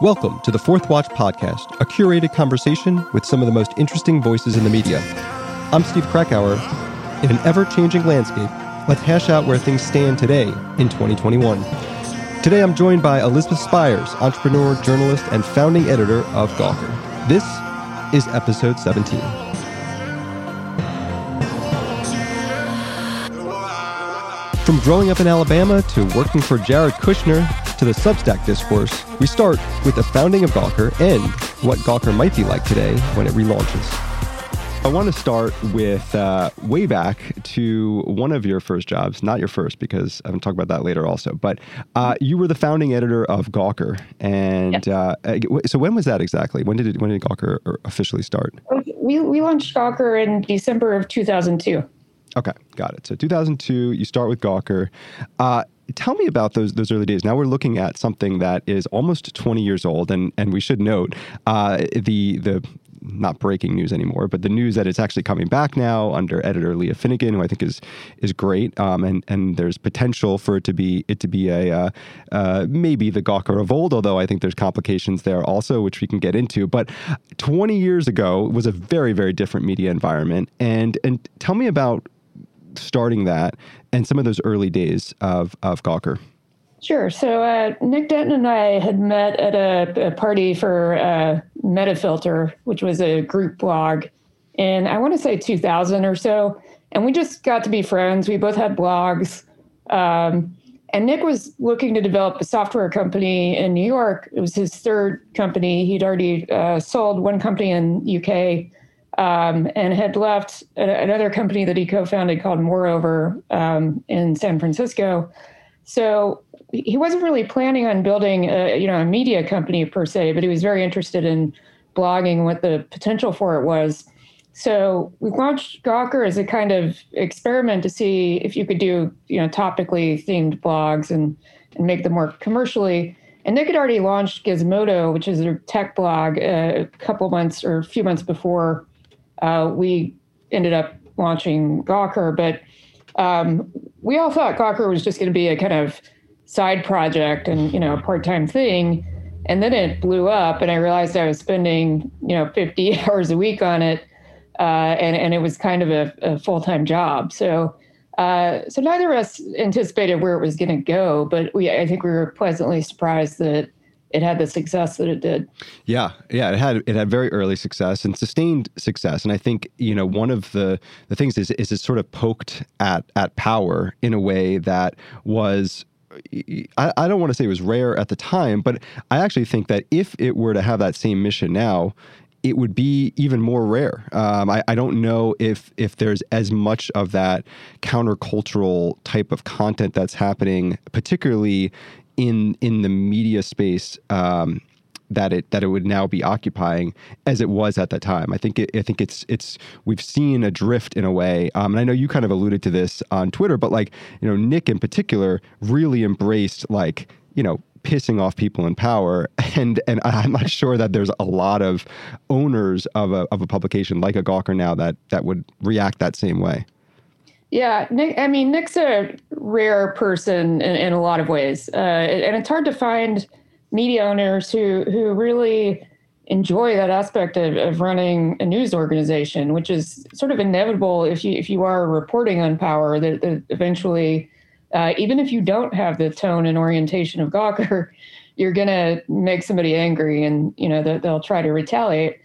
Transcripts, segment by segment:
Welcome to the Fourth Watch Podcast, a curated conversation with some of the most interesting voices in the media. I'm Steve Krakauer. In an ever changing landscape, let's hash out where things stand today in 2021. Today I'm joined by Elizabeth Spiers, entrepreneur, journalist, and founding editor of Gawker. This is episode 17. From growing up in Alabama to working for Jared Kushner to the Substack discourse, we start with the founding of Gawker and what Gawker might be like today when it relaunches. I want to start with uh, way back to one of your first jobs, not your first, because I'm going to talk about that later also. But uh, you were the founding editor of Gawker, and uh, so when was that exactly? When did it, when did Gawker officially start? We we launched Gawker in December of 2002. Okay, got it. So 2002, you start with Gawker. Uh, tell me about those those early days. Now we're looking at something that is almost 20 years old, and and we should note uh, the the not breaking news anymore, but the news that it's actually coming back now under editor Leah Finnegan, who I think is is great, um, and and there's potential for it to be it to be a uh, uh, maybe the Gawker of old, although I think there's complications there also, which we can get into. But 20 years ago was a very very different media environment, and and tell me about starting that and some of those early days of, of Gawker? Sure. So uh, Nick Denton and I had met at a, a party for uh, Metafilter, which was a group blog, in I want to say 2000 or so. And we just got to be friends. We both had blogs. Um, and Nick was looking to develop a software company in New York. It was his third company. He'd already uh, sold one company in UK um, and had left another company that he co-founded called Moreover um, in San Francisco. So he wasn't really planning on building a, you know a media company per se, but he was very interested in blogging, what the potential for it was. So we launched Gawker as a kind of experiment to see if you could do you know topically themed blogs and and make them work commercially. And Nick had already launched Gizmodo, which is a tech blog, a couple months or a few months before uh, we ended up launching Gawker, but um, we all thought Gawker was just going to be a kind of side project and you know a part-time thing, and then it blew up, and I realized I was spending you know 50 hours a week on it, uh, and and it was kind of a, a full-time job. So. Uh, so neither of us anticipated where it was going to go, but we I think we were pleasantly surprised that it had the success that it did. Yeah, yeah, it had it had very early success and sustained success. And I think you know one of the the things is is it sort of poked at at power in a way that was. I, I don't want to say it was rare at the time, but I actually think that if it were to have that same mission now, it would be even more rare. Um, I, I, don't know if if there's as much of that countercultural type of content that's happening, particularly in in the media space um, that it that it would now be occupying as it was at that time. I think it, I think it's it's we've seen a drift in a way, um, and I know you kind of alluded to this on Twitter, but like you know Nick in particular really embraced like you know pissing off people in power and and I'm not sure that there's a lot of owners of a of a publication like a Gawker now that that would react that same way. Yeah, Nick. I mean, Nick's a rare person in, in a lot of ways, uh, and it's hard to find media owners who who really enjoy that aspect of, of running a news organization, which is sort of inevitable if you if you are reporting on power. That, that eventually, uh, even if you don't have the tone and orientation of Gawker, you're going to make somebody angry, and you know that they'll try to retaliate.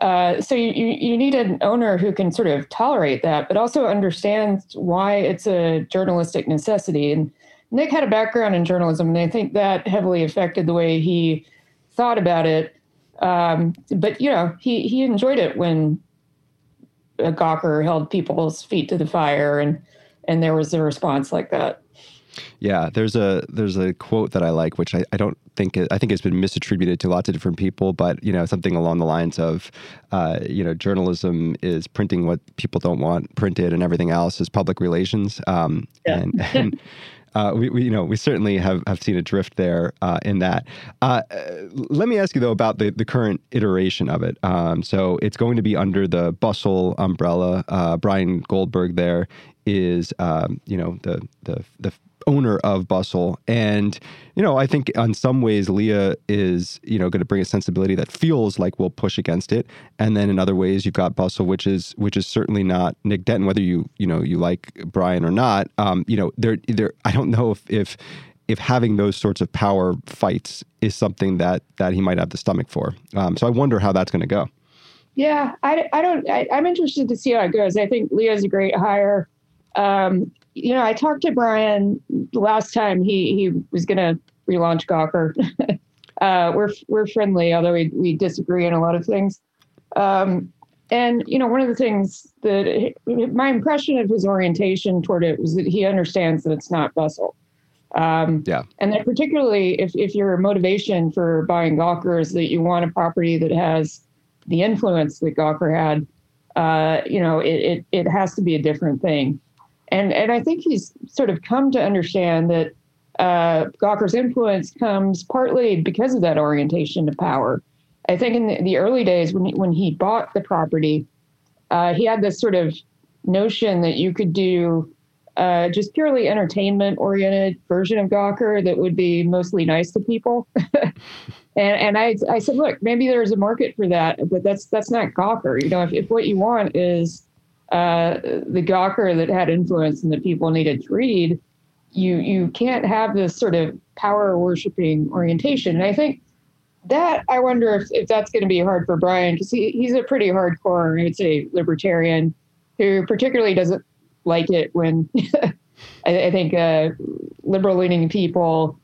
Uh, so you, you need an owner who can sort of tolerate that, but also understands why it's a journalistic necessity. And Nick had a background in journalism, and I think that heavily affected the way he thought about it. Um, but you know, he he enjoyed it when Gawker held people's feet to the fire, and and there was a response like that. Yeah, there's a there's a quote that I like, which I, I don't think I think it's been misattributed to lots of different people, but you know something along the lines of, uh, you know, journalism is printing what people don't want printed, and everything else is public relations. Um, yeah. and, and uh, we, we, you know, we certainly have, have seen a drift there uh, in that. Uh, let me ask you though about the, the current iteration of it. Um, so it's going to be under the Bustle umbrella. Uh, Bryan Goldberg there is um, you know the the the owner of Bustle. And, you know, I think on some ways Leah is, you know, going to bring a sensibility that feels like we'll push against it. And then in other ways you've got Bustle, which is which is certainly not Nick Denton, whether you, you know, you like Bryan or not. Um, you know, there there I don't know if if if having those sorts of power fights is something that that he might have the stomach for. Um, so I wonder how that's going to go. Yeah, I, I don't. I, am interested to see how it goes. I think Leah's a great hire. Um, you know, I talked to Bryan last time he he was going to relaunch Gawker. uh, we're we're friendly, although we we disagree on a lot of things. Um, and you know, one of the things that my impression of his orientation toward it was that he understands that it's not Bustle. Um, yeah. And that particularly if if your motivation for buying Gawker is that you want a property that has the influence that Gawker had, uh, you know, it, it it has to be a different thing and and I think he's sort of come to understand that uh, Gawker's influence comes partly because of that orientation to power. I think in the, the early days when he, when he bought the property, uh, he had this sort of notion that you could do uh, just purely entertainment oriented version of Gawker that would be mostly nice to people. and and I I said, look, maybe there's a market for that, but that's that's not Gawker. You know, if, if what you want is uh, the Gawker that had influence and that people needed to read, you you can't have this sort of power worshiping orientation. And I think that I wonder if, if that's going to be hard for Bryan because he, he's a pretty hardcore, I would say, libertarian who particularly doesn't like it when I, I, think uh, liberal leaning people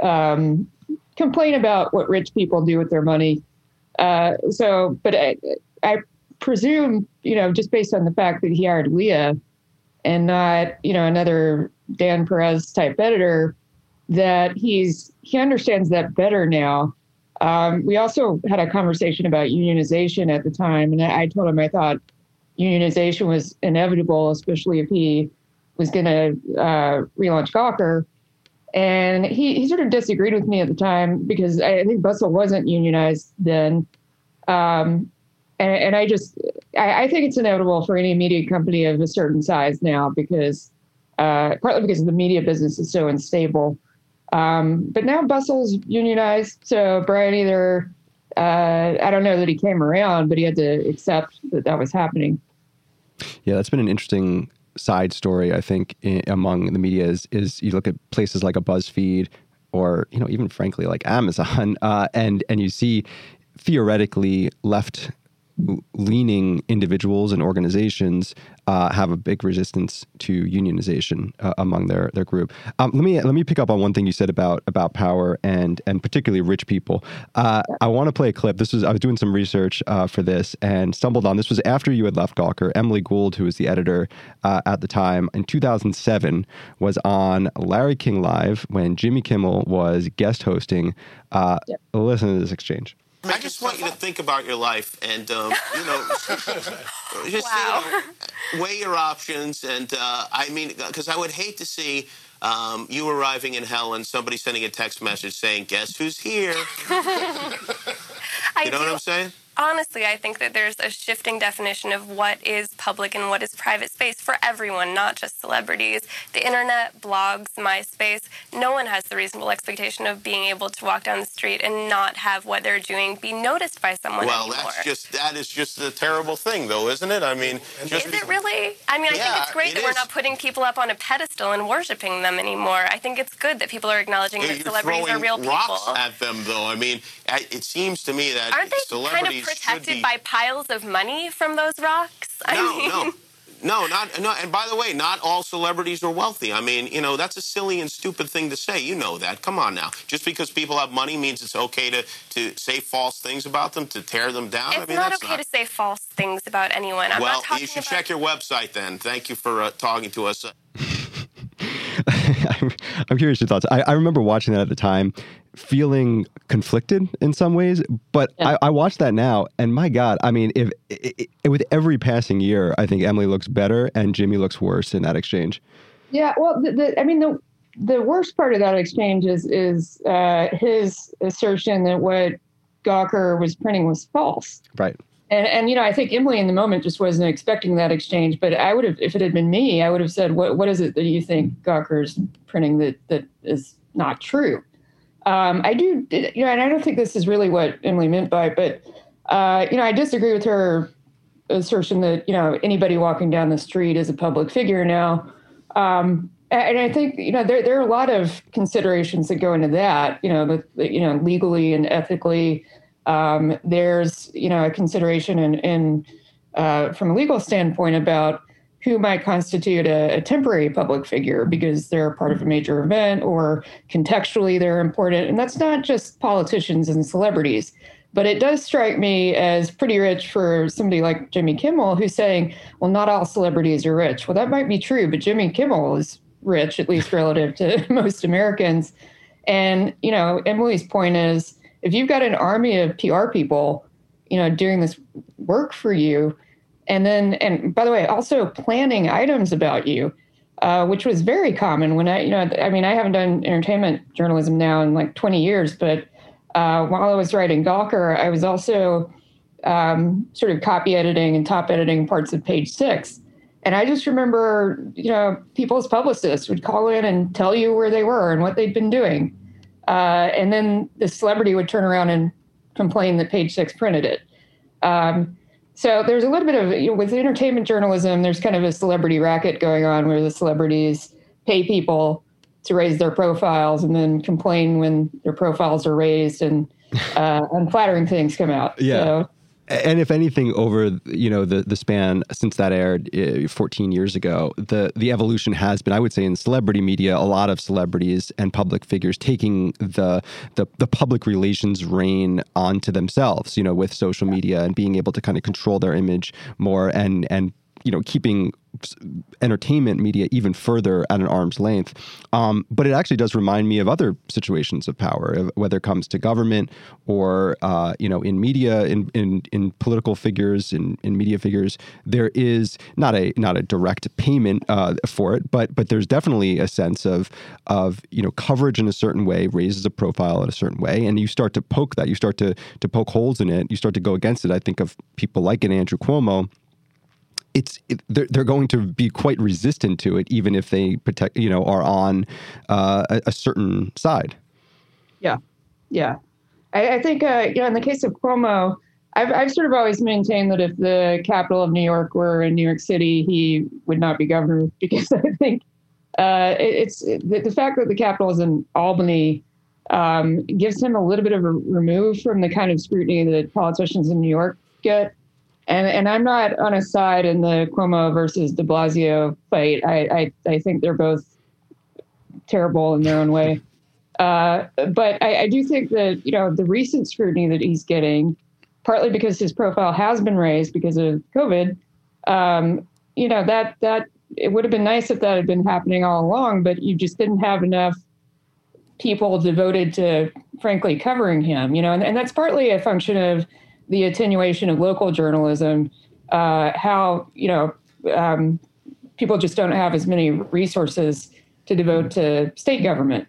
um, complain about what rich people do with their money. Uh, so, but I, I presume, you know, just based on the fact that he hired Leah and not, you know, another Dan Peres type editor, that he's he understands that better now. Um, we also had a conversation about unionization at the time, and I told him I thought unionization was inevitable, especially if he was going to uh, relaunch Gawker. And he, he sort of disagreed with me at the time because I think Bustle wasn't unionized then. Um, and, and I just I, I, think it's inevitable for any media company of a certain size now because uh, partly because the media business is so unstable. Um, but now Bustle's unionized, so Bryan either uh, I don't know that he came around, but he had to accept that that was happening. Yeah, that's been an interesting side story I think in, among the media is is you look at places like a BuzzFeed or you know even frankly like Amazon uh, and and you see theoretically left leaning individuals and organizations uh, have a big resistance to unionization uh, among their their group. Um, let me let me pick up on one thing you said about about power and and particularly rich people. Uh, I want to play a clip. This was I was doing some research uh, for this and stumbled on this was after you had left Gawker. Emily Gould, who was the editor uh, at the time in 2007, was on Larry King Live when Jimmy Kimmel was guest hosting. Uh, yep. Listen to this exchange. I just want you to think about your life and, um, you know, just wow. you know, weigh your options. And uh, I mean, because I would hate to see um, you arriving in hell and somebody sending a text message saying, "Guess who's here?" you know do. what I'm saying? Honestly, I think that there's a shifting definition of what is public and what is private space for everyone, not just celebrities. The internet, blogs, MySpace, no one has the reasonable expectation of being able to walk down the street and not have what they're doing be noticed by someone well, anymore. that's just that is just a terrible thing, though, isn't it? I mean, is it really? I mean, I yeah, think it's great it that is. we're not putting people up on a pedestal and worshiping them anymore. I think it's good that people are acknowledging You're that celebrities are real rocks people. at them, though. I mean, it seems to me that aren't they celebrities kind of protected be... by piles of money from those rocks? I no, mean... no. No, not no. And by the way, not all celebrities are wealthy. I mean, you know, that's a silly and stupid thing to say. You know that. Come on now. Just because people have money means it's okay to to say false things about them, to tear them down. It's I mean, not that's okay not... to say false things about anyone. I'm well, you should about... check your website then. Thank you for uh, talking to us. I'm curious your thoughts. I, I, remember watching that at the time, feeling conflicted in some ways, but yeah. I, I, watch that now, and my God, I mean, if it, it, with every passing year, I think Emily looks better and Jimmy looks worse in that exchange. Yeah, well, the, the, I mean, the the worst part of that exchange is is uh, his assertion that what Gawker was printing was false. Right. And and you know, I think Emily in the moment just wasn't expecting that exchange. But I would have, if it had been me, I would have said, "What what is it that you think Gawker's printing that that is not true?" Um, I do, you know, and I don't think this is really what Emily meant by it, but uh, you know, I disagree with her assertion that you know anybody walking down the street is a public figure now. Um, and I think you know there there are a lot of considerations that go into that. You know, the, you know, legally and ethically, um, there's you know a consideration in, in uh, from a legal standpoint about who might constitute a, a, temporary public figure because they're part of a major event or contextually they're important. And that's not just politicians and celebrities. But it does strike me as pretty rich for somebody like Jimmy Kimmel who's saying, well, not all celebrities are rich. Well, that might be true, but Jimmy Kimmel is rich, at least relative to most Americans. And, you know, Emily's point is if you've got an army of PR people, you know, doing this work for you, and then and by the way also planning items about you uh, which was very common when i you know i mean i haven't done entertainment journalism now in like 20 years but uh, while i was writing gawker i was also um, sort of copy editing and top editing parts of page six. And i just remember you know people's publicists would call in and tell you where they were and what they'd been doing uh, and then the celebrity would turn around and complain that page six printed it um, so there's a little bit of you know, with entertainment journalism. There's kind of a celebrity racket going on where the celebrities pay people to raise their profiles and then complain when their profiles are raised and uh, unflattering things come out. Yeah. So, and if anything, over you know the the span since that aired uh, 14 years ago, the the evolution has been, I would say, in celebrity media, a lot of celebrities and public figures taking the the, the public relations reign onto themselves. You know, with social media and being able to kind of control their image more and and you know keeping entertainment media even further at an arm's length. Um, but it actually does remind me of other situations of power, whether it comes to government or uh, you know in media, in in, in political figures, in, in media figures. There is not a not a direct payment uh, for it, but but there's definitely a sense of of you know coverage in a certain way raises a profile in a certain way, and you start to poke that, you start to to poke holes in it, you start to go against it. I think of people like an Andrew Cuomo it's it, they're, they're going to be quite resistant to it, even if they protect, you know, are on uh, a, a, certain side. Yeah, yeah. I, I think, uh, you know, in the case of Cuomo, I've, I've sort of always maintained that if the capital of New York were in New York City, he would not be governor because I think uh, it, it's the, the, fact that the capital is in Albany um, gives him a little bit of a remove from the kind of scrutiny that politicians in New York get and and I'm not on a side in the Cuomo versus De Blasio fight. I I, I think they're both terrible in their own way. Uh, but I, I, do think that you know the recent scrutiny that he's getting, partly because his profile has been raised because of COVID. Um, you know that that it would have been nice if that had been happening all along, but you just didn't have enough people devoted to, frankly, covering him. You know, and, and that's partly a function of the attenuation of local journalism, uh, how you know um, people just don't have as many resources to devote to state government.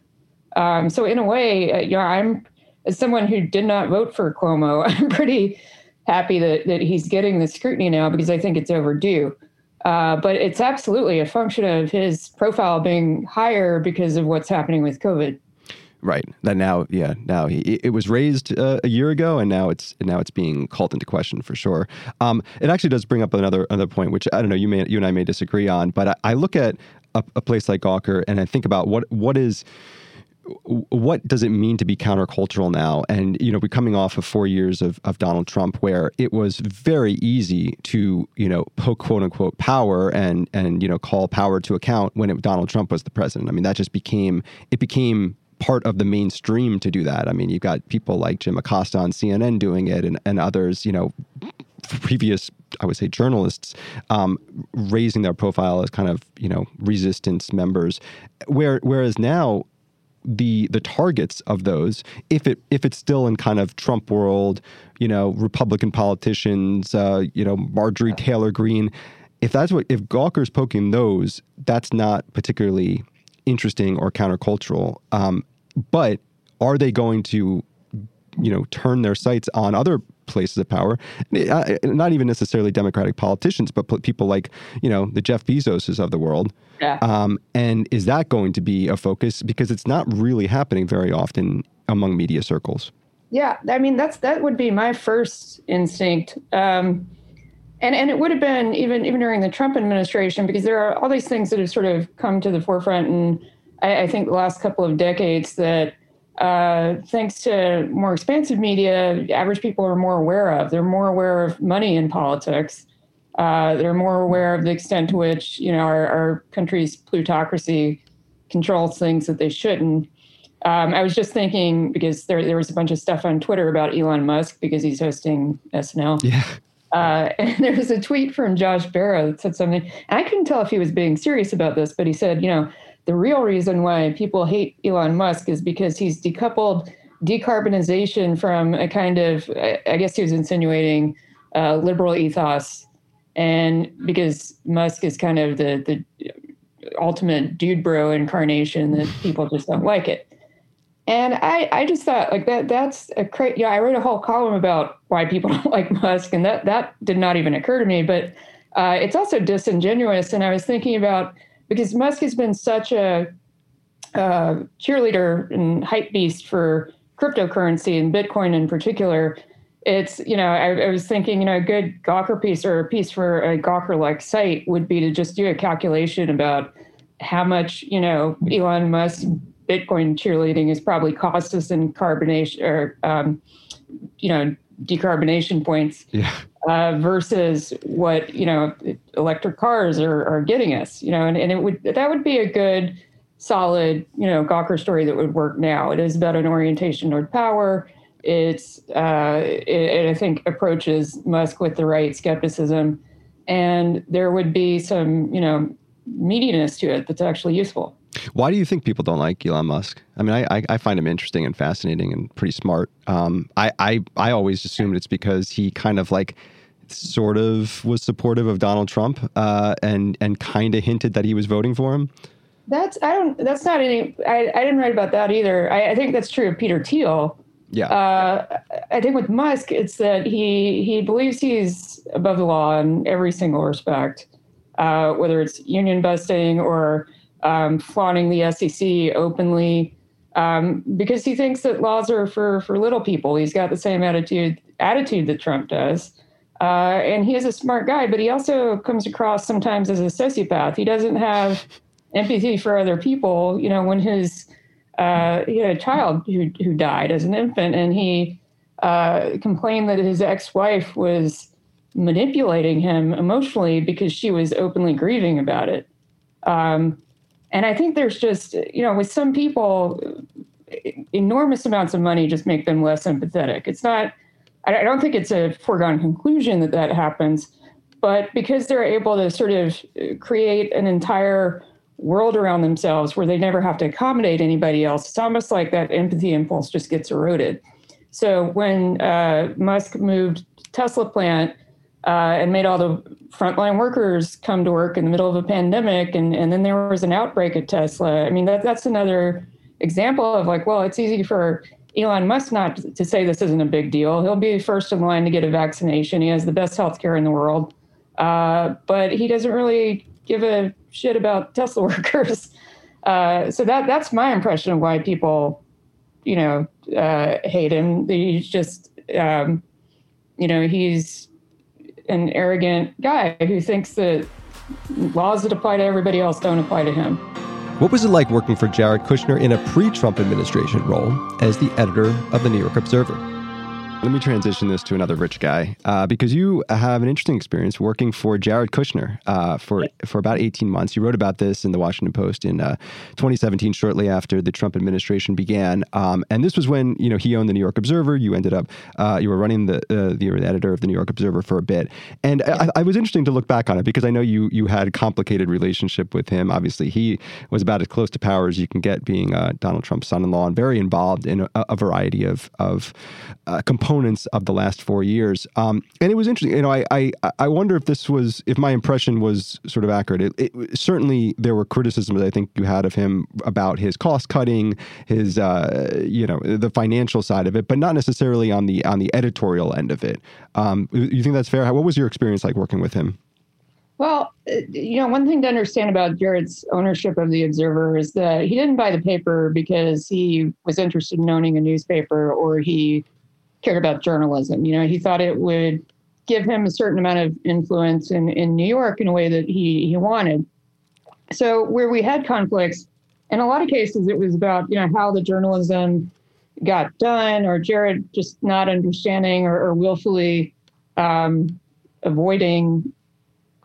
Um, so in a way, uh, you know, I'm as someone who did not vote for Cuomo, I'm pretty happy that that he's getting the scrutiny now because I think it's overdue. Uh, but it's absolutely a function of his profile being higher because of what's happening with COVID. Right. That now, yeah, now he, it was raised uh, a year ago, and now it's now it's being called into question for sure. Um, it actually does bring up another another point, which I don't know. You may you and I may disagree on, but I, I look at a, a, place like Gawker, and I think about what what is what does it mean to be countercultural now? And you know, we're coming off of four years of, of Donald Trump, where it was very easy to you know poke quote unquote power and and you know call power to account when it, Donald Trump was the president. I mean, that just became it became part of the mainstream to do that. I mean, you've got people like Jim Acosta on CNN doing it, and, and others, you know, previous, I would say, journalists um, raising their profile as kind of, you know, resistance members. Where, whereas now, the the targets of those, if it if it's still in kind of Trump world, you know, Republican politicians, uh, you know, Marjorie Taylor Greene, if that's what if Gawker's poking those, that's not particularly interesting or countercultural. Um, but are they going to, you know, turn their sights on other places of power. Uh, not even necessarily Democratic politicians, but people like you know the Jeff Bezoses of the world. Yeah. Um, and is that going to be a focus because it's not really happening very often among media circles? Yeah, I mean that's that would be my first instinct. Um, and and it would have been even even during the Trump administration because there are all these things that have sort of come to the forefront, and I, I think the last couple of decades that uh, thanks to more expansive media, average people are more aware of. They're more aware of money in politics. Uh, they're more aware of the extent to which you know our, our country's plutocracy controls things that they shouldn't. Um, I was just thinking because there there was a bunch of stuff on Twitter about Elon Musk because he's hosting SNL. Yeah. Uh, and there was a tweet from Josh Barro that said something, I couldn't tell if he was being serious about this, but he said, you know, the real reason why people hate Elon Musk is because he's decoupled decarbonization from a kind of, I guess he was insinuating, uh, liberal ethos. And because Musk is kind of the, the ultimate dude bro incarnation, that people just don't like it. And I, I just thought like that that's a great yeah, I wrote a whole column about why people don't like Musk and that that did not even occur to me. But uh, it's also disingenuous. And I was thinking about because Musk has been such a cheerleader and hype beast for cryptocurrency and Bitcoin in particular. It's, you know, I, I, was thinking, you know, a good Gawker piece or a piece for a Gawker like site would be to just do a calculation about how much, you know, Elon Musk Bitcoin cheerleading has probably cost us in carbonation or, um, you know, decarbonation points. Yeah uh, versus what you know electric cars are, are getting us. You know, and, and it would that would be a good, solid you know Gawker story that would work now. It is about an orientation toward power. It's uh, it, it I think approaches Musk with the right skepticism, and there would be some you know meatiness to it that's actually useful. Why do you think people don't like Elon Musk? I mean, I, I, find him interesting and fascinating and pretty smart. Um, I, I, I always assumed it's because he kind of like sort of was supportive of Donald Trump uh, and and kind of hinted that he was voting for him. That's I don't. That's not any. I, I didn't write about that either. I, I think that's true of Peter Thiel. Yeah. Uh, I think with Musk, it's that he he believes he's above the law in every single respect, uh, whether it's union busting or um, flaunting the SEC openly, um, because he thinks that laws are for for little people. He's got the same attitude attitude that Trump does. Uh, and he is a smart guy, but he also comes across sometimes as a sociopath. He doesn't have empathy for other people. You know, when his uh, he had a child who who died as an infant, and he uh, complained that his ex-wife was manipulating him emotionally because she was openly grieving about it. Um, and I think there's just you know with some people, enormous amounts of money just make them less empathetic. It's not I don't think it's a foregone conclusion that that happens, but because they're able to sort of create an entire world around themselves where they never have to accommodate anybody else, it's almost like that empathy impulse just gets eroded. So when uh, Musk moved Tesla plant uh, and made all the frontline workers come to work in the middle of a pandemic, and, and then there was an outbreak at Tesla. I mean, that, that's another example of like, well, it's easy for Elon Musk not to say this isn't a big deal. He'll be first in line to get a vaccination. He has the best healthcare in the world, uh, but he doesn't really give a shit about Tesla workers. Uh, so that that's my impression of why people, you know, uh, hate him. He's just, um, you know, he's an arrogant guy who thinks that laws that apply to everybody else don't apply to him. What was it like working for Jared Kushner in a pre Trump administration role as the editor of the New York Observer? Let me transition this to another rich guy uh, because you have an interesting experience working for Jared Kushner uh, for for about 18 months. You wrote about this in the Washington Post in uh, 2017, shortly after the Trump administration began. Um, and this was when you know he owned the New York Observer. You ended up uh, you were running the uh, you were the editor of the New York Observer for a bit. And I, I, was interesting to look back on it because I know you you had a complicated relationship with him. Obviously, he was about as close to power as you can get, being uh, Donald Trump's son-in-law, and very involved in a, a variety of of components components of the last four years. Um, and it was interesting. You know, I, I I wonder if this was if my impression was sort of accurate. It, it, certainly there were criticisms I think you had of him about his cost cutting, his uh, you know the financial side of it, but not necessarily on the on the editorial end of it. Um, you think that's fair? What was your experience like working with him? Well, uh, you know, one thing to understand about Jared's ownership of the Observer is that he didn't buy the paper because he was interested in owning a newspaper or he cared about journalism. You know, he thought it would give him a certain amount of influence in, in New York in a way that he, he wanted. So where we had conflicts, in a lot of cases, it was about, you know, how the journalism got done or Jared just not understanding or, or willfully um, avoiding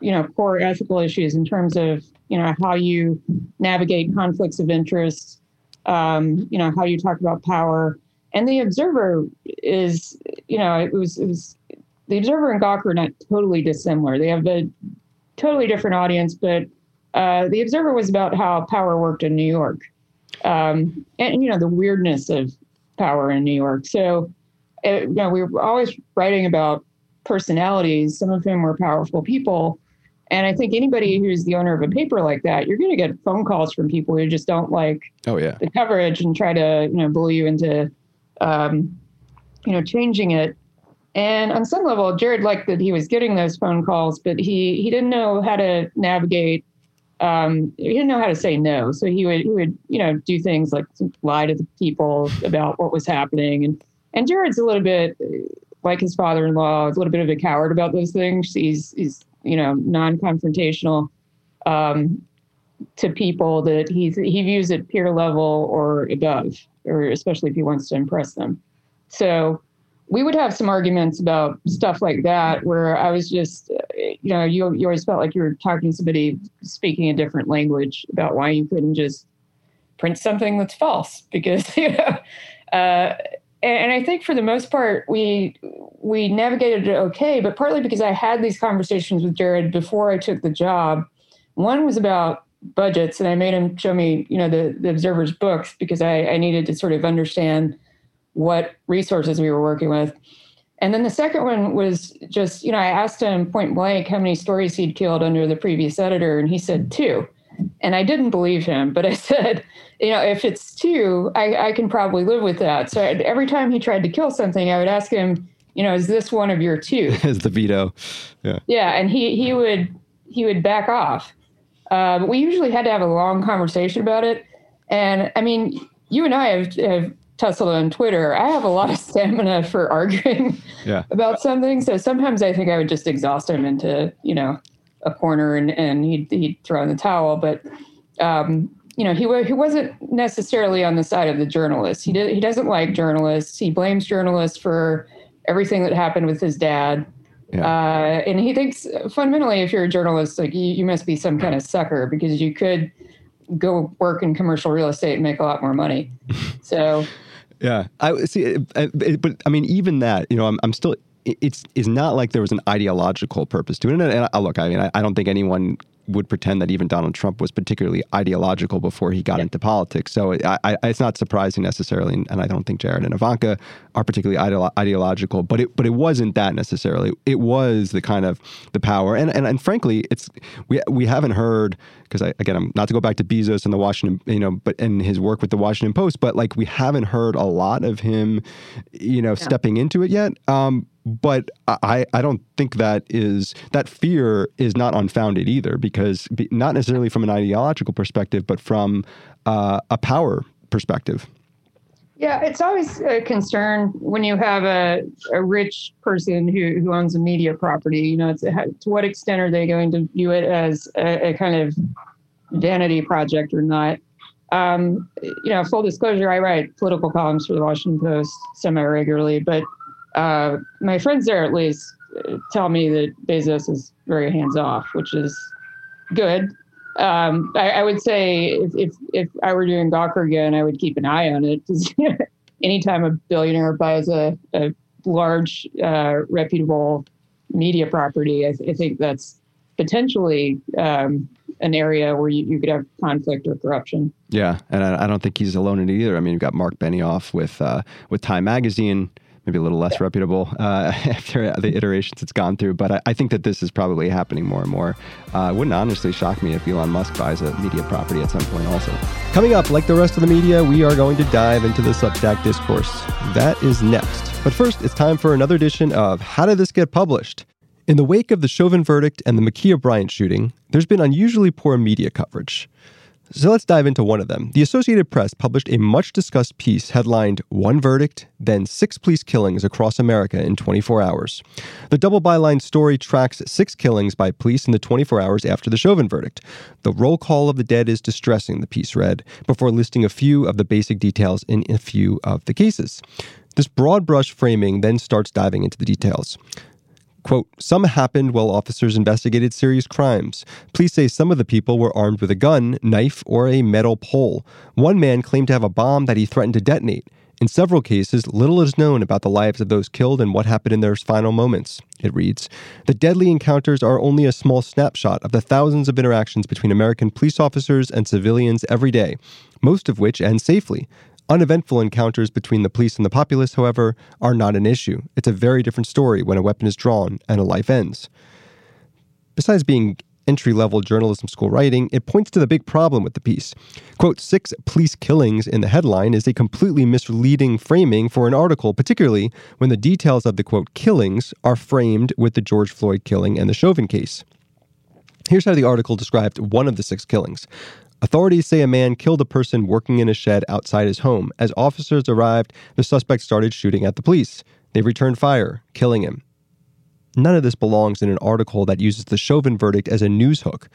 you know core ethical issues in terms of you know how you navigate conflicts of interest um, you know how you talk about power and the observer is you know it was it was the observer and gawker are not totally dissimilar. They have a totally different audience but uh, the observer was about how power worked in new york. Um, and you know the weirdness of power in new york. So it, you know we were always writing about personalities. Some of whom were powerful people. And I think anybody who's the owner of a paper like that, you're going to get phone calls from people who just don't like oh yeah. the coverage and try to you know bully you into um, you know changing it. And on some level, Jared liked that he was getting those phone calls, but he he didn't know how to navigate. Um, he didn't know how to say no, so he would he would you know do things like lie to the people about what was happening. And and Jared's a little bit like his father-in-law, a little bit of a coward about those things. He's he's you know, non-confrontational um, to people that he's he views at peer level or above, or especially if he wants to impress them. So we would have some arguments about stuff like that where I was just, you know, you, you always felt like you were talking to somebody speaking a different language about why you couldn't just print something that's false because, you know, uh, and, I think for the most part we we navigated it okay, but partly because I had these conversations with Jared before I took the job. One was about budgets, and I made him show me, you know, the, the observer's books because I, I needed to sort of understand what resources we were working with. And then the second one was just, you know, I asked him point blank how many stories he'd killed under the previous editor, and he said two. And I didn't believe him, but I said, you know, if it's two, I, I can probably live with that. So every time he tried to kill something, I would ask him, you know, is this one of your two? Is the veto? Yeah. Yeah, and he he would he would back off. But we usually had to have a long conversation about it. And I mean, you and I have, have tussled on Twitter. I have a lot of stamina for arguing yeah. about something. So sometimes I think I would just exhaust him into, you know, a corner and, and he'd, he'd throw in the towel. But, um, you know, he, he wasn't necessarily on the side of the journalists. He, did, he doesn't like journalists. He blames journalists for everything that happened with his dad. Yeah. Uh, and he thinks fundamentally, if you're a journalist, like you, you must be some kind of sucker because you could go work in commercial real estate and make a lot more money. So, yeah, I see. But I mean, even that, you know, I'm, I'm still it's it's not like there was an ideological purpose to it. And, and, and look, I mean, I, I, don't think anyone would pretend that even Donald Trump was particularly ideological before he got yeah. into politics. So I, I, it's not surprising necessarily, and I don't think Jared and Ivanka are particularly ideolo- ideological. But it but it wasn't that necessarily. It was the kind of the power, and and, and frankly, it's we we haven't heard because again, I'm not to go back to Bezos and the Washington, you know, but and his work with the Washington Post, but like we haven't heard a lot of him, you know, yeah. stepping into it yet. Um, but I, I don't think that is that fear is not unfounded either because not necessarily from an ideological perspective but from uh, a power perspective. Yeah it's always a concern when you have a, a rich person who, who owns a media property you know to what extent are they going to view it as a, a kind of vanity project or not? Um, you know full disclosure i write political columns for the washington post semi regularly but uh, my friends there at least uh, tell me that Bezos is very hands off, which is good. Um, I, I, would say if, if, if I were doing Gawker again, I would keep an eye on it because anytime a billionaire buys a, a large, uh, reputable media property, I, th- I, think that's potentially um, an area where you, you, could have conflict or corruption. Yeah, and I, I, don't think he's alone in it either. I mean, you've got Mark Benioff with uh, with Time Magazine maybe a little less yeah. reputable uh, after the iterations it's gone through. But I, I, think that this is probably happening more and more. Uh, wouldn't honestly shock me if Elon Musk buys a media property at some point also. Coming up, like the rest of the media, we are going to dive into the Substack discourse. That is next. But first, it's time for another edition of How Did This Get Published? In the wake of the Chauvin verdict and the Ma'Khia Bryant shooting, there's been unusually poor media coverage. So let's dive into one of them. The Associated Press published a much discussed piece headlined One Verdict, then Six Police Killings Across America in 24 Hours. The double byline story tracks six killings by police in the 24 hours after the Chauvin verdict. The roll call of the dead is distressing, the piece read, before listing a few of the basic details in a few of the cases. This broad brush framing then starts diving into the details. Quote, some happened while officers investigated serious crimes. Police say some of the people were armed with a gun, knife, or a metal pole. One man claimed to have a bomb that he threatened to detonate. In several cases, little is known about the lives of those killed and what happened in their final moments. It reads The deadly encounters are only a small snapshot of the thousands of interactions between American police officers and civilians every day, most of which end safely. Uneventful encounters between the police and the populace, however, are not an issue. It's a very different story when a weapon is drawn and a life ends. Besides being entry level journalism school writing, it points to the big problem with the piece. Quote, six police killings in the headline is a completely misleading framing for an article, particularly when the details of the quote killings are framed with the George Floyd killing and the Chauvin case. Here's how the article described one of the six killings. Authorities say a man killed a person working in a shed outside his home. As officers arrived, the suspect started shooting at the police. They returned fire, killing him. None of this belongs in an article that uses the Chauvin verdict as a news hook.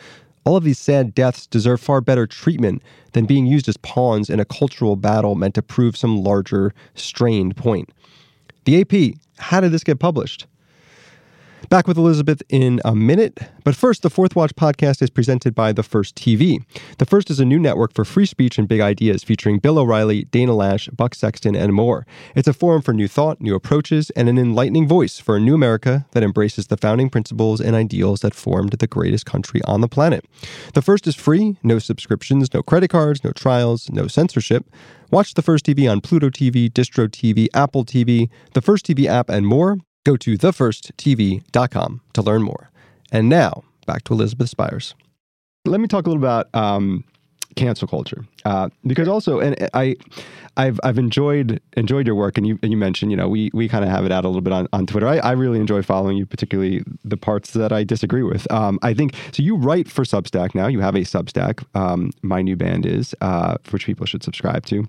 All of these sad deaths deserve far better treatment than being used as pawns in a cultural battle meant to prove some larger, strained point. The AP, how did this get published? Back with Elizabeth in a minute. But first, the Fourth Watch podcast is presented by The First TV. The First is a new network for free speech and big ideas featuring Bill O'Reilly, Dana Loesch, Buck Sexton, and more. It's a forum for new thought, new approaches, and an enlightening voice for a new America that embraces the founding principles and ideals that formed the greatest country on the planet. The First is free, no subscriptions, no credit cards, no trials, no censorship. Watch The First TV on Pluto TV, Distro TV, Apple TV, the First TV app, and more. Go to thefirsttv.com to learn more. And now, back to Elizabeth Spiers. Let me talk a little about um, cancel culture, uh, because also, and I, I've I've enjoyed enjoyed your work, and you and you mentioned, you know, we we kind of have it out a little bit on, on Twitter. I, I really enjoy following you, particularly the parts that I disagree with. Um, I think so. You write for Substack now. You have a Substack. Um, my new band is, uh, which people should subscribe to.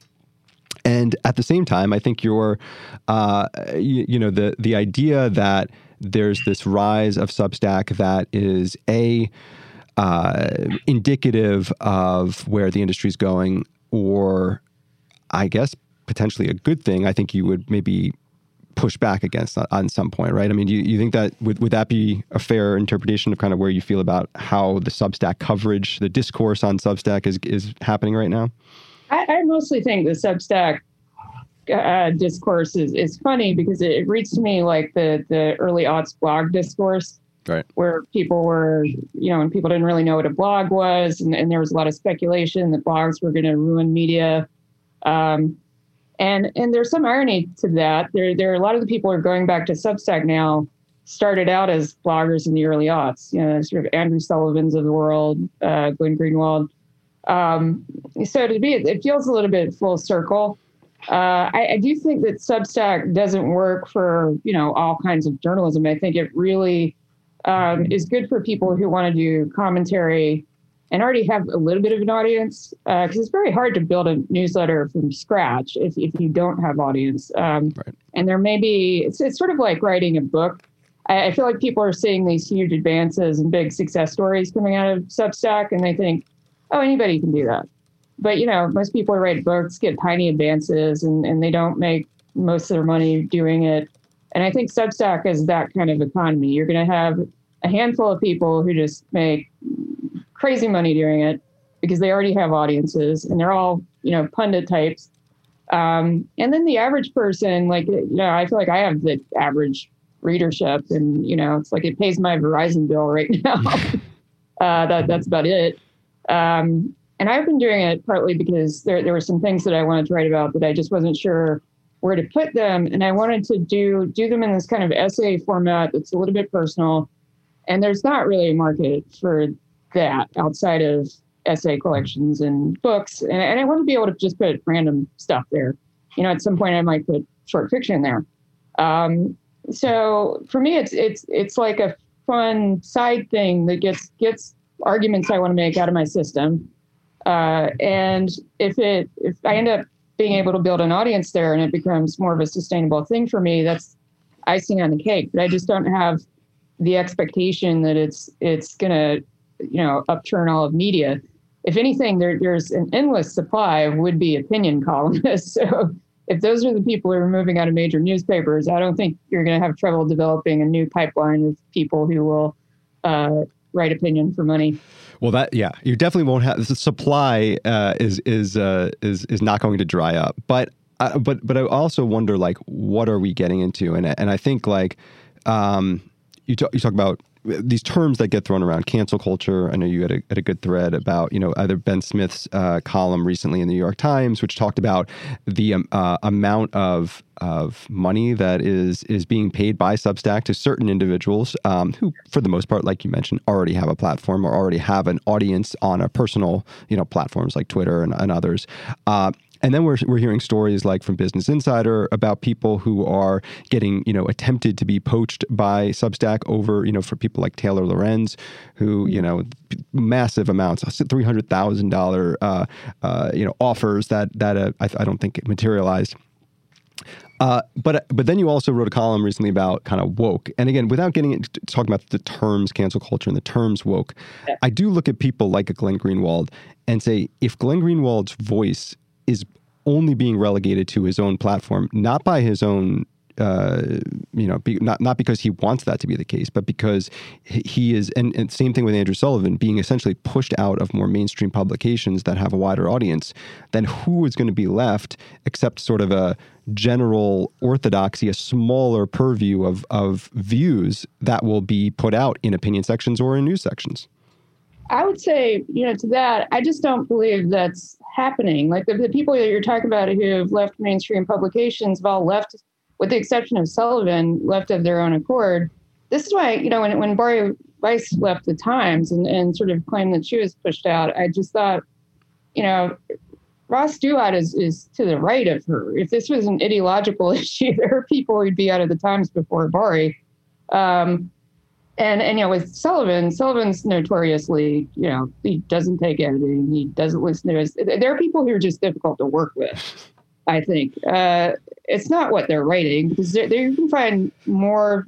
And at the same time, I think you're, uh, you, you, know, the the idea that there's this rise of Substack that is a uh, indicative of where the industry is going, or I guess potentially a good thing. I think you would maybe push back against on some point, right? I mean, do you, you think that would, would that be a fair interpretation of kind of where you feel about how the Substack coverage, the discourse on Substack is is happening right now? I, I mostly think the Substack uh, discourse is, is funny because it, it, reads to me like the the early aughts blog discourse, right? Where people were, you know, and people didn't really know what a blog was, and, and there was a lot of speculation that blogs were going to ruin media. Um, and and there's some irony to that. There there are a lot of the people who are going back to Substack now started out as bloggers in the early aughts. You know, sort of Andrew Sullivan's of the world, uh, Glenn Greenwald. Um, so to be, it feels a little bit full circle. Uh, I, I, do think that Substack doesn't work for you know all kinds of journalism. I think it really um, is good for people who want to do commentary and already have a little bit of an audience because uh, it's very hard to build a newsletter from scratch if, if you don't have audience. Um, right. And there may be it's, it's sort of like writing a book. I, I feel like people are seeing these huge advances and big success stories coming out of Substack, and they think, oh, anybody can do that. But you know, most people write books get tiny advances, and and they don't make most of their money doing it. And I think Substack is that kind of economy. You're going to have a handful of people who just make crazy money doing it because they already have audiences, and they're all you know pundit types. Um, and then the average person, like you know, I feel like I have the average readership, and you know, it's like it pays my Verizon bill right now. uh, that that's about it. Um, and I've been doing it partly because there, there were some things that I wanted to write about that I just wasn't sure where to put them, and I wanted to do do them in this kind of essay format that's a little bit personal. And there's not really a market for that outside of essay collections and books. And, and I want to be able to just put random stuff there. You know, at some point I might put short fiction there. Um, so for me, it's it's it's like a fun side thing that gets gets arguments I want to make out of my system. Uh, and if it if I end up being able to build an audience there and it becomes more of a sustainable thing for me, that's icing on the cake. But I just don't have the expectation that it's it's gonna you know upturn all of media. If anything, there, there's an endless supply of would-be opinion columnists. So if those are the people who are moving out of major newspapers, I don't think you're going to have trouble developing a new pipeline of people who will uh, write opinion for money. Well, that yeah, you definitely won't have the supply uh, is is uh, is is not going to dry up. But uh, but but I also wonder like what are we getting into? And and I think like um, you talk you talk about these terms that get thrown around, cancel culture. I know you had a, had a good thread about, you know, either Ben Smith's uh, column recently in the New York Times, which talked about the um, uh, amount of of money that is is being paid by Substack to certain individuals um, who, for the most part, like you mentioned, already have a platform or already have an audience on a personal, you know, platforms like Twitter and, and others. Uh, and then we're, we're hearing stories like from Business Insider about people who are getting, you know, attempted to be poached by Substack over, you know, for people like Taylor Lorenz, who, you know, massive amounts, hundred thousand uh, uh, you know, offers that that uh, I, I don't think materialized. Uh, but but then you also wrote a column recently about kind of woke, and again, without getting into talking about the terms cancel culture and the terms woke. I do look at people like a Glenn Greenwald and say if Glenn Greenwald's voice is only being relegated to his own platform, not by his own uh, you know, be, not not because he wants that to be the case, but because he is, and, and, same thing with Andrew Sullivan, being essentially pushed out of more mainstream publications that have a wider audience. Then who is going to be left except sort of a general orthodoxy, a smaller purview of of views that will be put out in opinion sections or in news sections? I would say, you know, to that, I just don't believe that's happening. Like the, the people that you're talking about who have left mainstream publications have all left, with the exception of Sullivan, left of their own accord. This is why, you know, when, when Bari Weiss left the Times and, and sort of claimed that she was pushed out, I just thought, you know, Ross Douthat is, is to the right of her. If this was an ideological issue, there are people who'd be out of the Times before Bari. Um, and and you know with Sullivan, Sullivan's notoriously you know he doesn't take editing, he doesn't listen to us. There are people who are just difficult to work with. I think uh, it's not what they're writing because they you can find more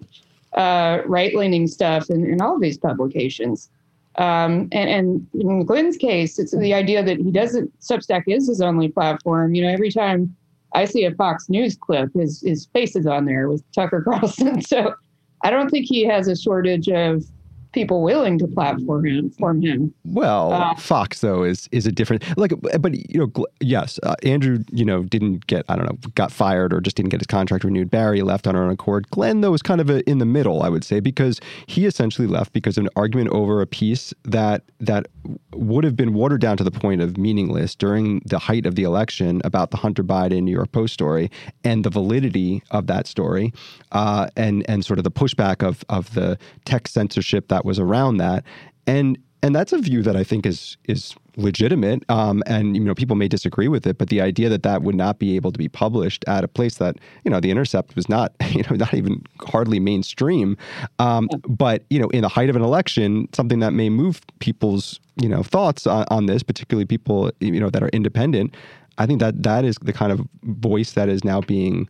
uh, right leaning stuff in, in all of these publications. Um, and, and in Glenn's case, it's the idea that he doesn't Substack is his only platform. You know, every time I see a Fox News clip, his his face is on there with Tucker Carlson. So I don't think he has a shortage of people willing to platform him form him. Well, uh, Fox though is is a different like, but you know, yes, uh, Andrew, you know, didn't get I don't know, got fired or just didn't get his contract renewed. Bari left on her own accord. Glenn though was kind of a, in the middle, I would say, because he essentially left because of an argument over a piece that that would have been watered down to the point of meaningless during the height of the election about the Hunter Biden New York Post story and the validity of that story, uh, and and sort of the pushback of of the tech censorship that that was around that. And and that's a view that I think is is legitimate. Um, and you know, people may disagree with it, but the idea that that would not be able to be published at a place that you know, the Intercept was not, you know, not even hardly mainstream. Um, but you know, in the height of an election, something that may move people's you know thoughts on, on this, particularly people you know that are independent. I think that that is the kind of voice that is now being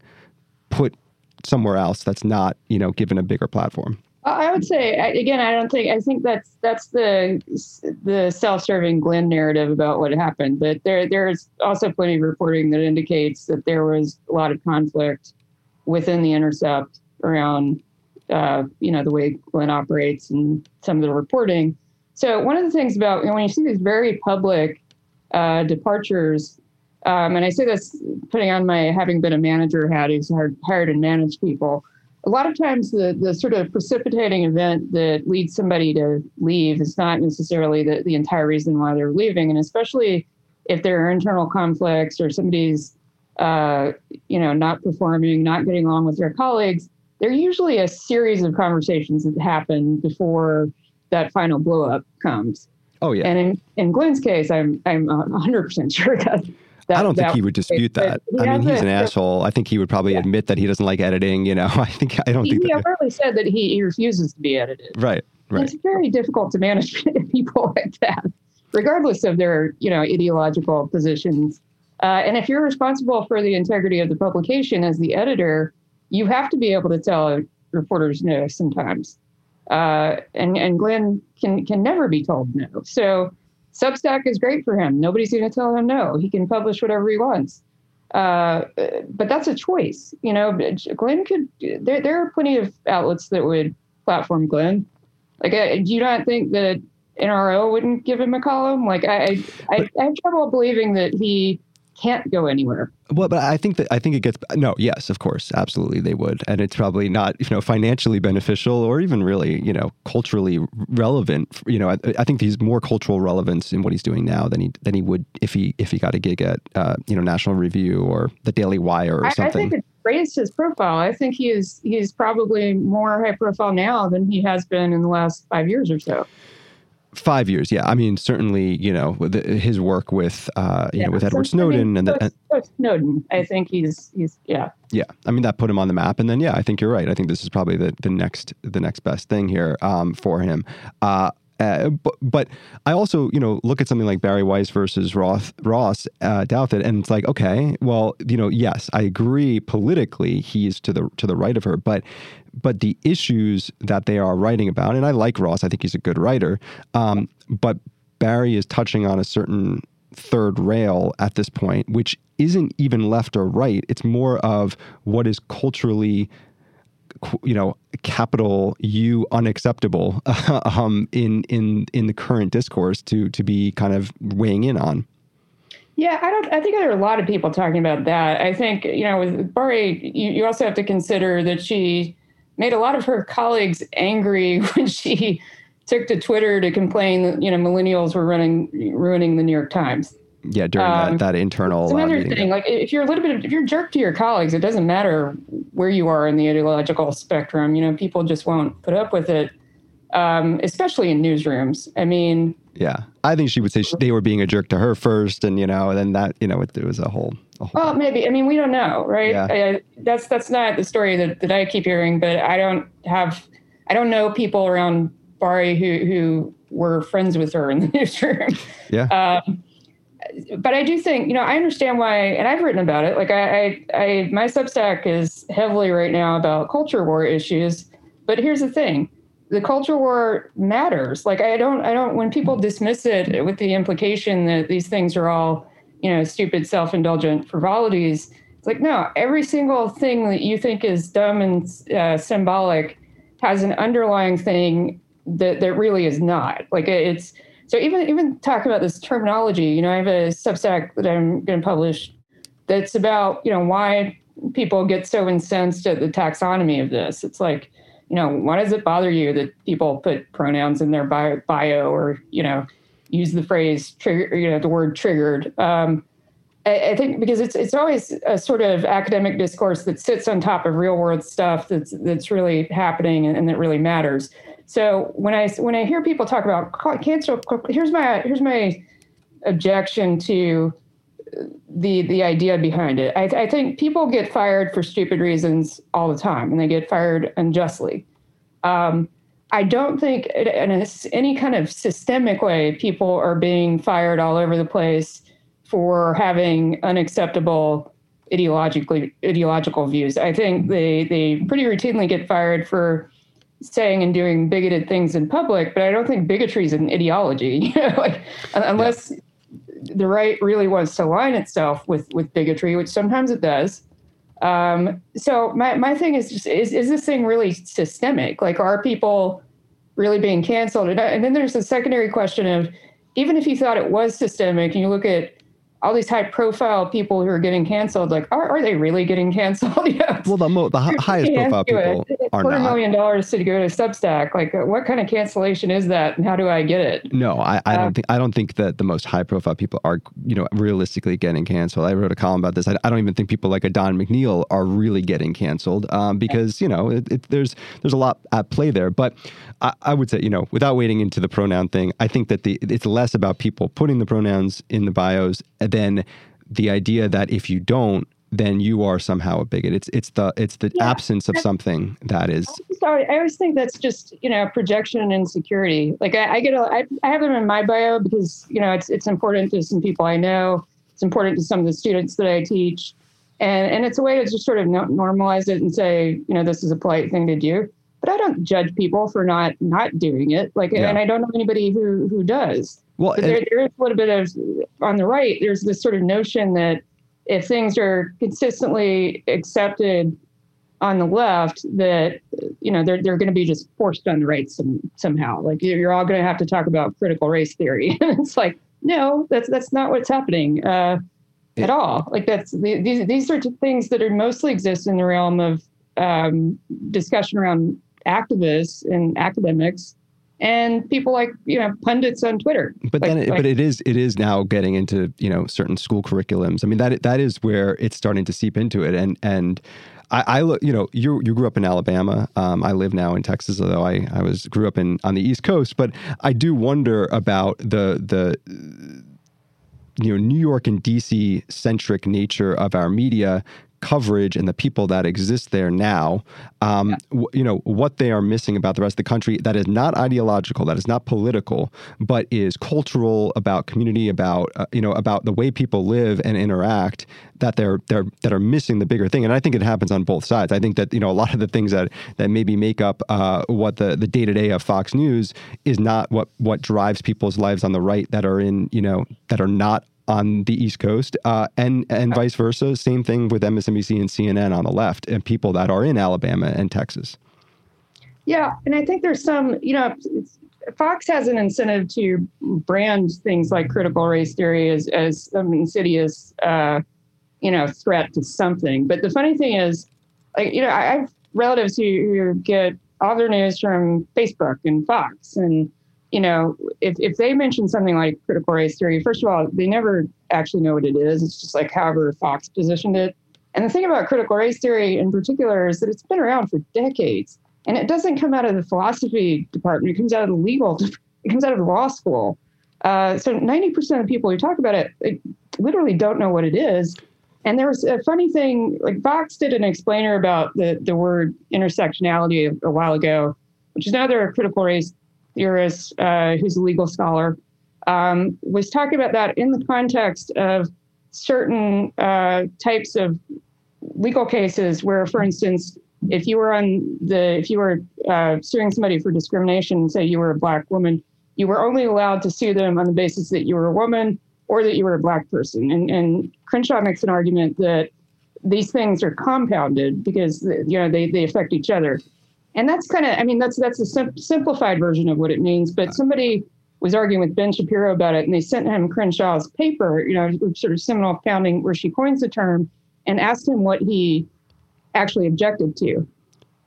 put somewhere else that's not you know given a bigger platform. I would say again, I don't think I think that's that's the the self-serving Glenn narrative about what happened. But there there's also plenty of reporting that indicates that there was a lot of conflict within the Intercept around uh, you know the way Glenn operates and some of the reporting. So one of the things about you know, when you see these very public uh, departures, um, and I say this putting on my having been a manager hat who's hired, hired and managed people a lot of times the, the sort of precipitating event that leads somebody to leave is not necessarily the, the entire reason why they're leaving. And especially if there are internal conflicts or somebody's uh, you know, not performing, not getting along with their colleagues, there are usually a series of conversations that happen before that final blow up comes. Oh yeah. And in, in Glenn's case, I'm I'm 100 percent sure that. That, I don't think he would dispute that. I mean, he's an asshole. I think he would probably yeah. admit that he doesn't like editing. You know, I think I don't he, think he overtly said that he, he refuses to be edited. Right. Right. It's very difficult to manage people like that, regardless of their you know ideological positions. Uh, and if you're responsible for the integrity of the publication as the editor, you have to be able to tell reporters no sometimes. Uh, and and Glenn can can never be told no. So Substack is great for him. Nobody's going to tell him no. He can publish whatever he wants. Uh, but that's a choice. You know, Glenn could. There there are plenty of outlets that would platform Glenn. Like, do you not think that NRO wouldn't give him a column? Like, I I, I have trouble believing that he can't go anywhere. Well, but I think that I think it gets no, yes, of course, absolutely they would, and it's probably not you know financially beneficial or even really you know culturally relevant. You know, I, I think he's more cultural relevance in what he's doing now than he than he would if he if he got a gig at uh, you know National Review or the Daily Wire or I, something. I think it raised his profile. I think he is he's probably more high profile now than he has been in the last five years or so. Five years, yeah. I mean, certainly, you know, with his work with, uh, you yeah, know, with Edward Snowden I mean, and, the, and Snowden. I think he's he's yeah. Yeah, I mean that put him on the map, and then yeah, I think you're right. I think this is probably the the next the next best thing here um, for him. Uh, uh, but, but I also, you know, look at something like Bari Weiss versus Roth, Ross uh, and it's like, okay, well, you know, yes, I agree politically he's to the to the right of her, but but the issues that they are writing about, and I like Ross, I think he's a good writer, um, but Barry is touching on a certain third rail at this point, which isn't even left or right. It's more of what is culturally you know capital U unacceptable um, in in in the current discourse to to be kind of weighing in on. Yeah, I don't. I think there are a lot of people talking about that. I think you know with Bari, you, you also have to consider that she made a lot of her colleagues angry when she took to Twitter to complain that you know millennials were running ruining the New York Times. Yeah, during um, that, that internal. It's another uh, thing. Like if you're a little bit, if you're a jerk to your colleagues, it doesn't matter where you are in the ideological spectrum. You know, people just won't put up with it, um, especially in newsrooms. I mean. Yeah, I think she would say she, they were being a jerk to her first, and you know, and then that you know, it, it was a whole. A whole well, maybe. I mean, we don't know, right? Yeah. I, that's that's not the story that, that I keep hearing, but I don't have, I don't know people around Bari who who were friends with her in the newsroom. Yeah. Um, but I do think, you know, I understand why, and I've written about it. Like I, I, I, my Substack is heavily right now about culture war issues. But here's the thing: the culture war matters. Like I don't, I don't. When people dismiss it with the implication that these things are all, you know, stupid, self-indulgent frivolities, it's like no. Every single thing that you think is dumb and uh, symbolic has an underlying thing that that really is not. Like it's so even even talking about this terminology, you know, I have a Substack that I'm going to publish that's about you know why people get so incensed at the taxonomy of this. It's like, you know, why does it bother you that people put pronouns in their bio, bio or you know use the phrase trigger, you know, the word triggered? Um, I, I think because it's it's always a sort of academic discourse that sits on top of real world stuff that's that's really happening and, and that really matters. So when I when I hear people talk about cancel, here's my here's my objection to the the idea behind it. I, I think people get fired for stupid reasons all the time, and they get fired unjustly. Um, I don't think in any kind of systemic way people are being fired all over the place for having unacceptable ideologically ideological views. I think they they pretty routinely get fired for saying and doing bigoted things in public, but I don't think bigotry is an ideology. Like unless yeah. the right really wants to align itself with with bigotry, which sometimes it does. Um, so my my thing is just is is this thing really systemic? Like, are people really being canceled? And, and then there's the secondary question of even if you thought it was systemic, and you look at all these high profile people who are getting canceled, like, are, are they really getting canceled? Well, the, mo- the highest profile people. It are quarter not. million dollars to go to Substack. Like, what kind of cancellation is that, and how do I get it? No, I, I Uh, don't think I don't think that the most high profile people are you know realistically getting canceled. I wrote a column about this. I, I don't even think people like a Don McNeil are really getting canceled um, because you know it, it, there's there's a lot at play there. But I, I would say you know without wading into the pronoun thing, I think that the it's less about people putting the pronouns in the bios than the idea that if you don't then you are somehow a bigot. It's it's the it's the Yeah. absence of something that is Sorry, I always think that's just you know projection and insecurity. Like I, I get, a, I, I have them in my bio because you know it's it's important to some people I know. It's important to some of the students that I teach, and and it's a way to just sort of normalize it and say you know this is a polite thing to do. But I don't judge people for not not doing it. Like, Yeah. and I don't know anybody who who does. well. But there, there is a little bit of on the right. There's this sort of notion that if things are consistently accepted on the left, that you know they're they're going to be just forced on the right some, somehow. Like you're you're all going to have to talk about critical race theory. and it's like no, that's that's not what's happening uh, at all. Like that's the- these these are things that are mostly exist in the realm of um, discussion around activists and academics and people like you know pundits on Twitter. but Like- then it, like- but it is it is now getting into you know certain school curriculums i mean that that is where it's starting to seep into it and and I, I look, you know, you you grew up in Alabama. Um, I live now in Texas, although I, I was grew up in on the East Coast. But I do wonder about the the you know New York and DC centric nature of our media coverage and the people that exist there now, um, w- you know, what they are missing about the rest of the country that is not ideological, that is not political, but is cultural, about community, about uh, you know, about the way people live and interact. That they're they're that are missing the bigger thing, and I think it happens on both sides. I think that you know a lot of the things that that maybe make up uh, what the the day to day of Fox News is not what what drives people's lives on the right that are in you know that are not on the East Coast, uh, and and vice versa. Same thing with MSNBC and CNN on the left, and people that are in Alabama and Texas. Yeah, and I think there's some, you know, Fox has an incentive to brand things like critical race theory as as some insidious, uh, you know, threat to something. But the funny thing is, like, you know, I, I have relatives who, who get all their news from Facebook and Fox, and you know, if if they mention something like critical race theory, first of all, they never actually know what it is. It's just like however Fox positioned it. And the thing about critical race theory in particular is that it's been around for decades. And it doesn't come out of the philosophy department. It comes out of the legal, it comes out of the law school. Uh, so 90% of people who talk about it, literally don't know what it is. And there was a funny thing, like Fox did an explainer about the, the word intersectionality a, a while ago, which is another critical race theorist uh, who's a legal scholar, um, was talking about that in the context of certain uh, types of legal cases where, for instance, if you were on the if you were uh, suing somebody for discrimination, say you were a black woman, you were only allowed to sue them on the basis that you were a woman or that you were a black person. And, and Crenshaw makes an argument that these things are compounded because you know they, they affect each other. And that's kind of I mean that's that's a sim- simplified version of what it means. But somebody was arguing with Ben Shapiro about it, and they sent him Crenshaw's paper, you know, sort of seminal founding where she coins the term, and asked him what he actually objected to.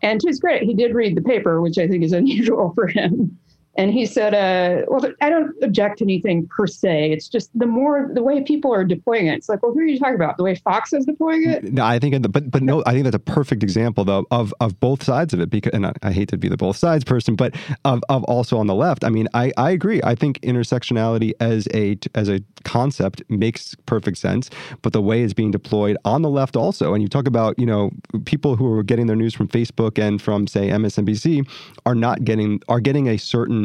And to his credit, he did read the paper, which I think is unusual for him. And he said, uh, "Well, I don't object to anything per se. It's just the more the way people are deploying it. It's like, well, who are you talking about? The way Fox is deploying it? No, I think, but but no, I think that's a perfect example though of of both sides of it. Because, and I, I hate to be the both sides person, but of of also on the left. I mean, I I agree. I think intersectionality as a as a concept makes perfect sense, but the way it's being deployed on the left also. And you talk about you know people who are getting their news from Facebook and from say MSNBC are not getting are getting a certain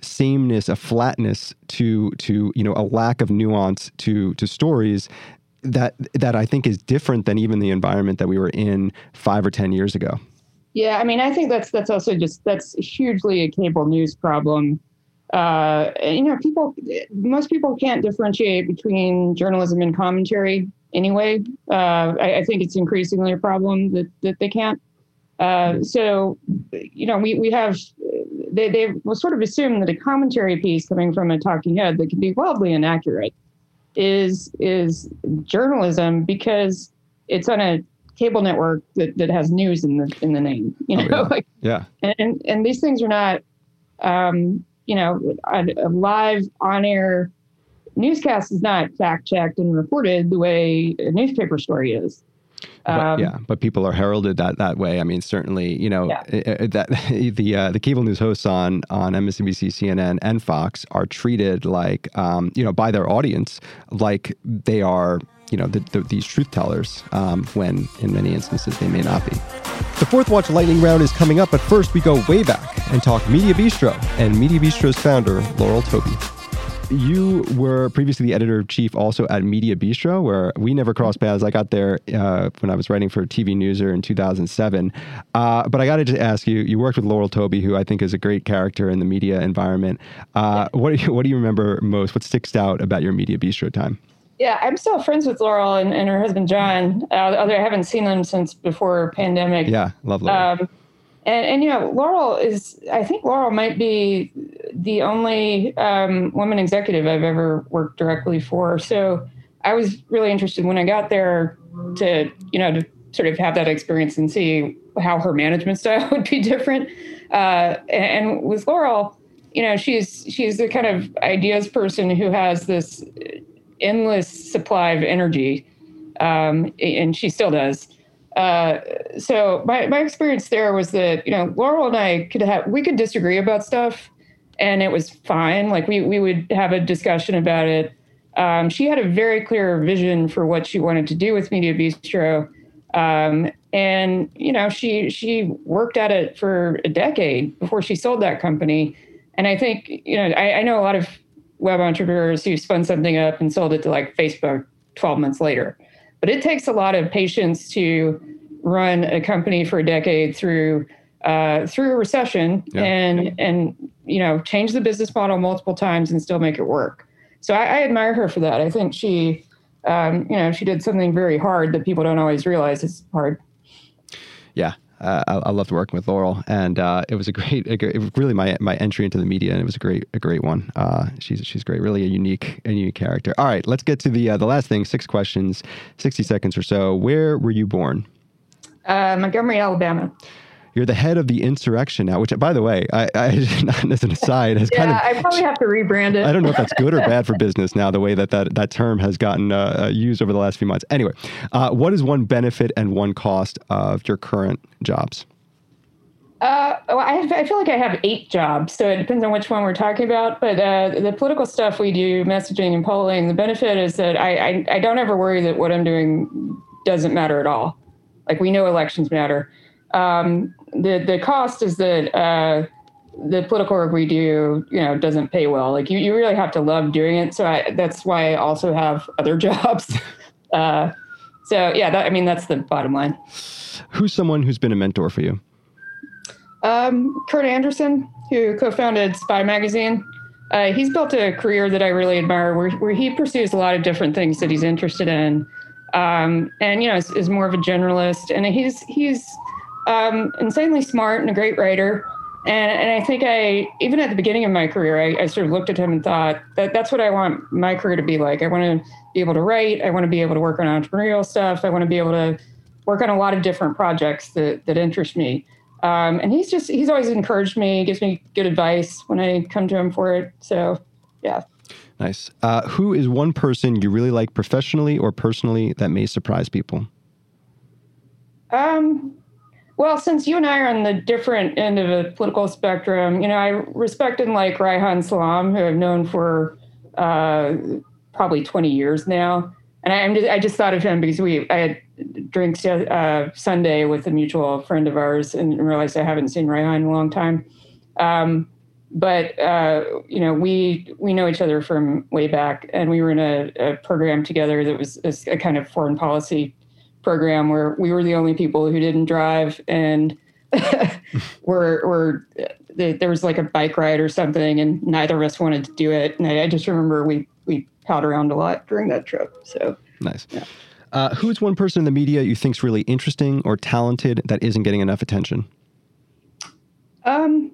sameness, a flatness to to you know a lack of nuance to to stories that that I think is different than even the environment that we were in five or ten years ago. Yeah, I mean, I think that's that's also just that's hugely a cable news problem. Uh, you know, people, most people can't differentiate between journalism and commentary anyway. Uh, I, I think it's increasingly a problem that that they can't. Uh, so, you know, we we have they they will sort of assume that a commentary piece coming from a talking head that can be wildly inaccurate is is journalism because it's on a cable network that, that has news in the in the name. You know, oh, yeah. like yeah, and and these things are not, um, you know, a, a live on air newscast is not fact checked and reported the way a newspaper story is. But, um, yeah, but people are heralded that that way. I mean, certainly, you know, yeah. that the uh, the cable news hosts on on MSNBC, CNN, and Fox are treated like, um, you know, by their audience like they are, you know, the, the, these truth tellers, um, when in many instances they may not be. The fourth watch lightning round is coming up, but first we go way back and talk Media Bistro and Media Bistro's founder Laurel Touby you were previously the editor in chief also at Media Bistro, where we never crossed paths. I got there uh, when I was writing for TV Newser in 2007. Uh, but I got to just ask you, you worked with Laurel Touby, who I think is a great character in the media environment. Uh, what, do you, what do you remember most? What sticks out about your Media Bistro time? Yeah, I'm still friends with Laurel and, and her husband John. Uh, although I haven't seen them since before pandemic. Yeah, lovely. Um, and, and you know, Laurel is, I think Laurel might be the only um, woman executive I've ever worked directly for. So I was really interested when I got there to, you know, to sort of have that experience and see how her management style would be different. Uh, and, and with Laurel, you know, she's she's the kind of ideas person who has this endless supply of energy, um, and she still does. Uh, so my, my experience there was that you know Laurel and I could have we could disagree about stuff, and it was fine. Like we we would have a discussion about it. Um, she had a very clear vision for what she wanted to do with Media Bistro, um, and you know she she worked at it for a decade before she sold that company. And I think you know I, I know a lot of web entrepreneurs who spun something up and sold it to like Facebook 12 months later. But it takes a lot of patience to run a company for a decade through uh, through a recession yeah. and and you know change the business model multiple times and still make it work. So I, I admire her for that. I think she, um, you know, she did something very hard that people don't always realize is hard. Yeah, uh, I, I, loved working with Laurel, and uh, it was a great, a great, it was really my my entry into the media, and it was a great a great one. Uh, she's she's great, really a unique a unique character. All right, let's get to the uh, the last thing. Six questions, sixty seconds or so. Where were you born? Uh, Montgomery, Alabama. You're the head of the insurrection now, which, by the way, I, I as an aside, has yeah, kind of. I probably have to rebrand it. I don't know if that's good or bad for business now, the way that that, that term has gotten uh, uh, used over the last few months. Anyway, uh, what is one benefit and one cost of your current jobs? Uh, well, I, have, I, feel like I have eight jobs, so it depends on which one we're talking about. But uh, the political stuff we do, messaging and polling, the benefit is that I, I, I, don't ever worry that what I'm doing doesn't matter at all. Like we know elections matter. Um, the the cost is that uh, the political work we do, you know, doesn't pay well. Like you, you really have to love doing it. So I, that's why I also have other jobs. Uh, so yeah, that, I mean that's the bottom line. Who's someone who's been a mentor for you? Um, Kurt Andersen, who co-founded Spy Magazine. Uh, he's built a career that I really admire, where, where he pursues a lot of different things that he's interested in, um, and you know is, is, more of a generalist. And he's he's um, insanely smart and a great writer. And, and I think I, even at the beginning of my career, I, I, sort of looked at him and thought that that's what I want my career to be like. I want to be able to write. I want to be able to work on entrepreneurial stuff. I want to be able to work on a lot of different projects that, that interest me. Um, and he's just, he's always encouraged me, gives me good advice when I come to him for it. So, yeah. Nice. Uh, who is one person you really like professionally or personally that may surprise people? Um, well, since you and I are on the different end of the political spectrum, you know, I respect and like Reihan Salam, who I've known for uh, probably 20 years now. And I, am just, I just thought of him because we I had drinks uh, Sunday with a mutual friend of ours and realized I haven't seen Reihan in a long time. Um, but uh, you know, we we know each other from way back, and we were in a, a program together that was a, a kind of foreign policy program where we were the only people who didn't drive and were were there was like a bike ride or something and neither of us wanted to do it. And I, I just remember we we palled around a lot during that trip. So nice. yeah. uh, who's one person in the media you think's really interesting or talented that isn't getting enough attention? Um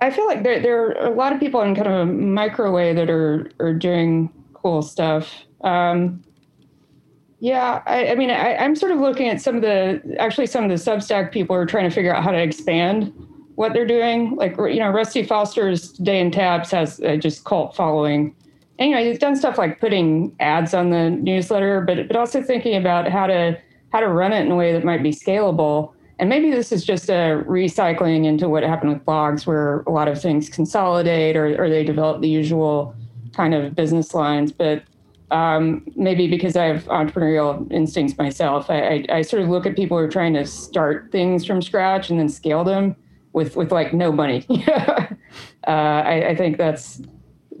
I feel like there there are a lot of people in kind of a micro way that are are doing cool stuff. Um Yeah, I, I mean, I, am sort of looking at some of the actually some of the Substack people are trying to figure out how to expand what they're doing. Like you know, Rusty Foster's Day in Tabs has uh, just cult following. Know, he's done stuff like putting ads on the newsletter, but but also thinking about how to how to run it in a way that might be scalable. And maybe this is just a recycling into what happened with blogs, where a lot of things consolidate or, or they develop the usual kind of business lines. But um, maybe because I have entrepreneurial instincts myself, I, I, I, sort of look at people who are trying to start things from scratch and then scale them with with like no money. uh, I, I, think that's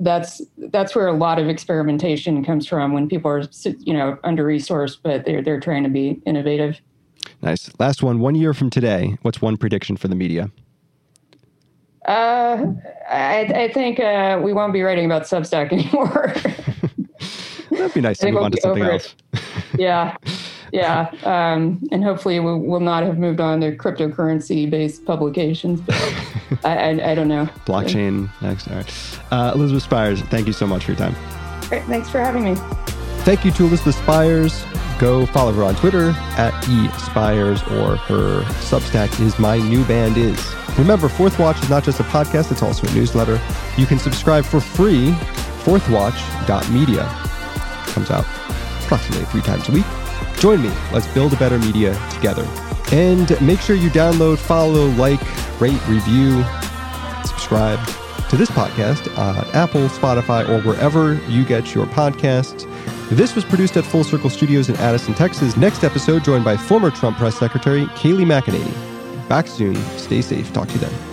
that's that's where a lot of experimentation comes from when people are you know under resourced, but they're they're trying to be innovative. Nice. Last one. One year from today, what's one prediction for the media? Uh, I, I think uh, we won't be writing about Substack anymore. That'd be nice to move on to something else. yeah. Yeah. Um, and hopefully we will not have moved on to cryptocurrency based publications, but I, I, I, don't know. Blockchain next. All right. Uh, Elizabeth Spiers, thank you so much for your time. Great. Thanks for having me. Thank you to Elizabeth Spiers. Go follow her on Twitter at espiers or her Substack is my new band is. Remember, Fourth Watch is not just a podcast, it's also a newsletter. You can subscribe for free, fourthwatch.media comes out approximately three times a week. Join me. Let's build a better media together. And make sure you download, follow, like, rate, review, subscribe to this podcast on Apple, Spotify, or wherever you get your podcasts. This was produced at Full Circle Studios in Addison, Texas. Next episode, joined by former Trump press secretary Kayleigh McEnany. Back soon. Stay safe. Talk to you then.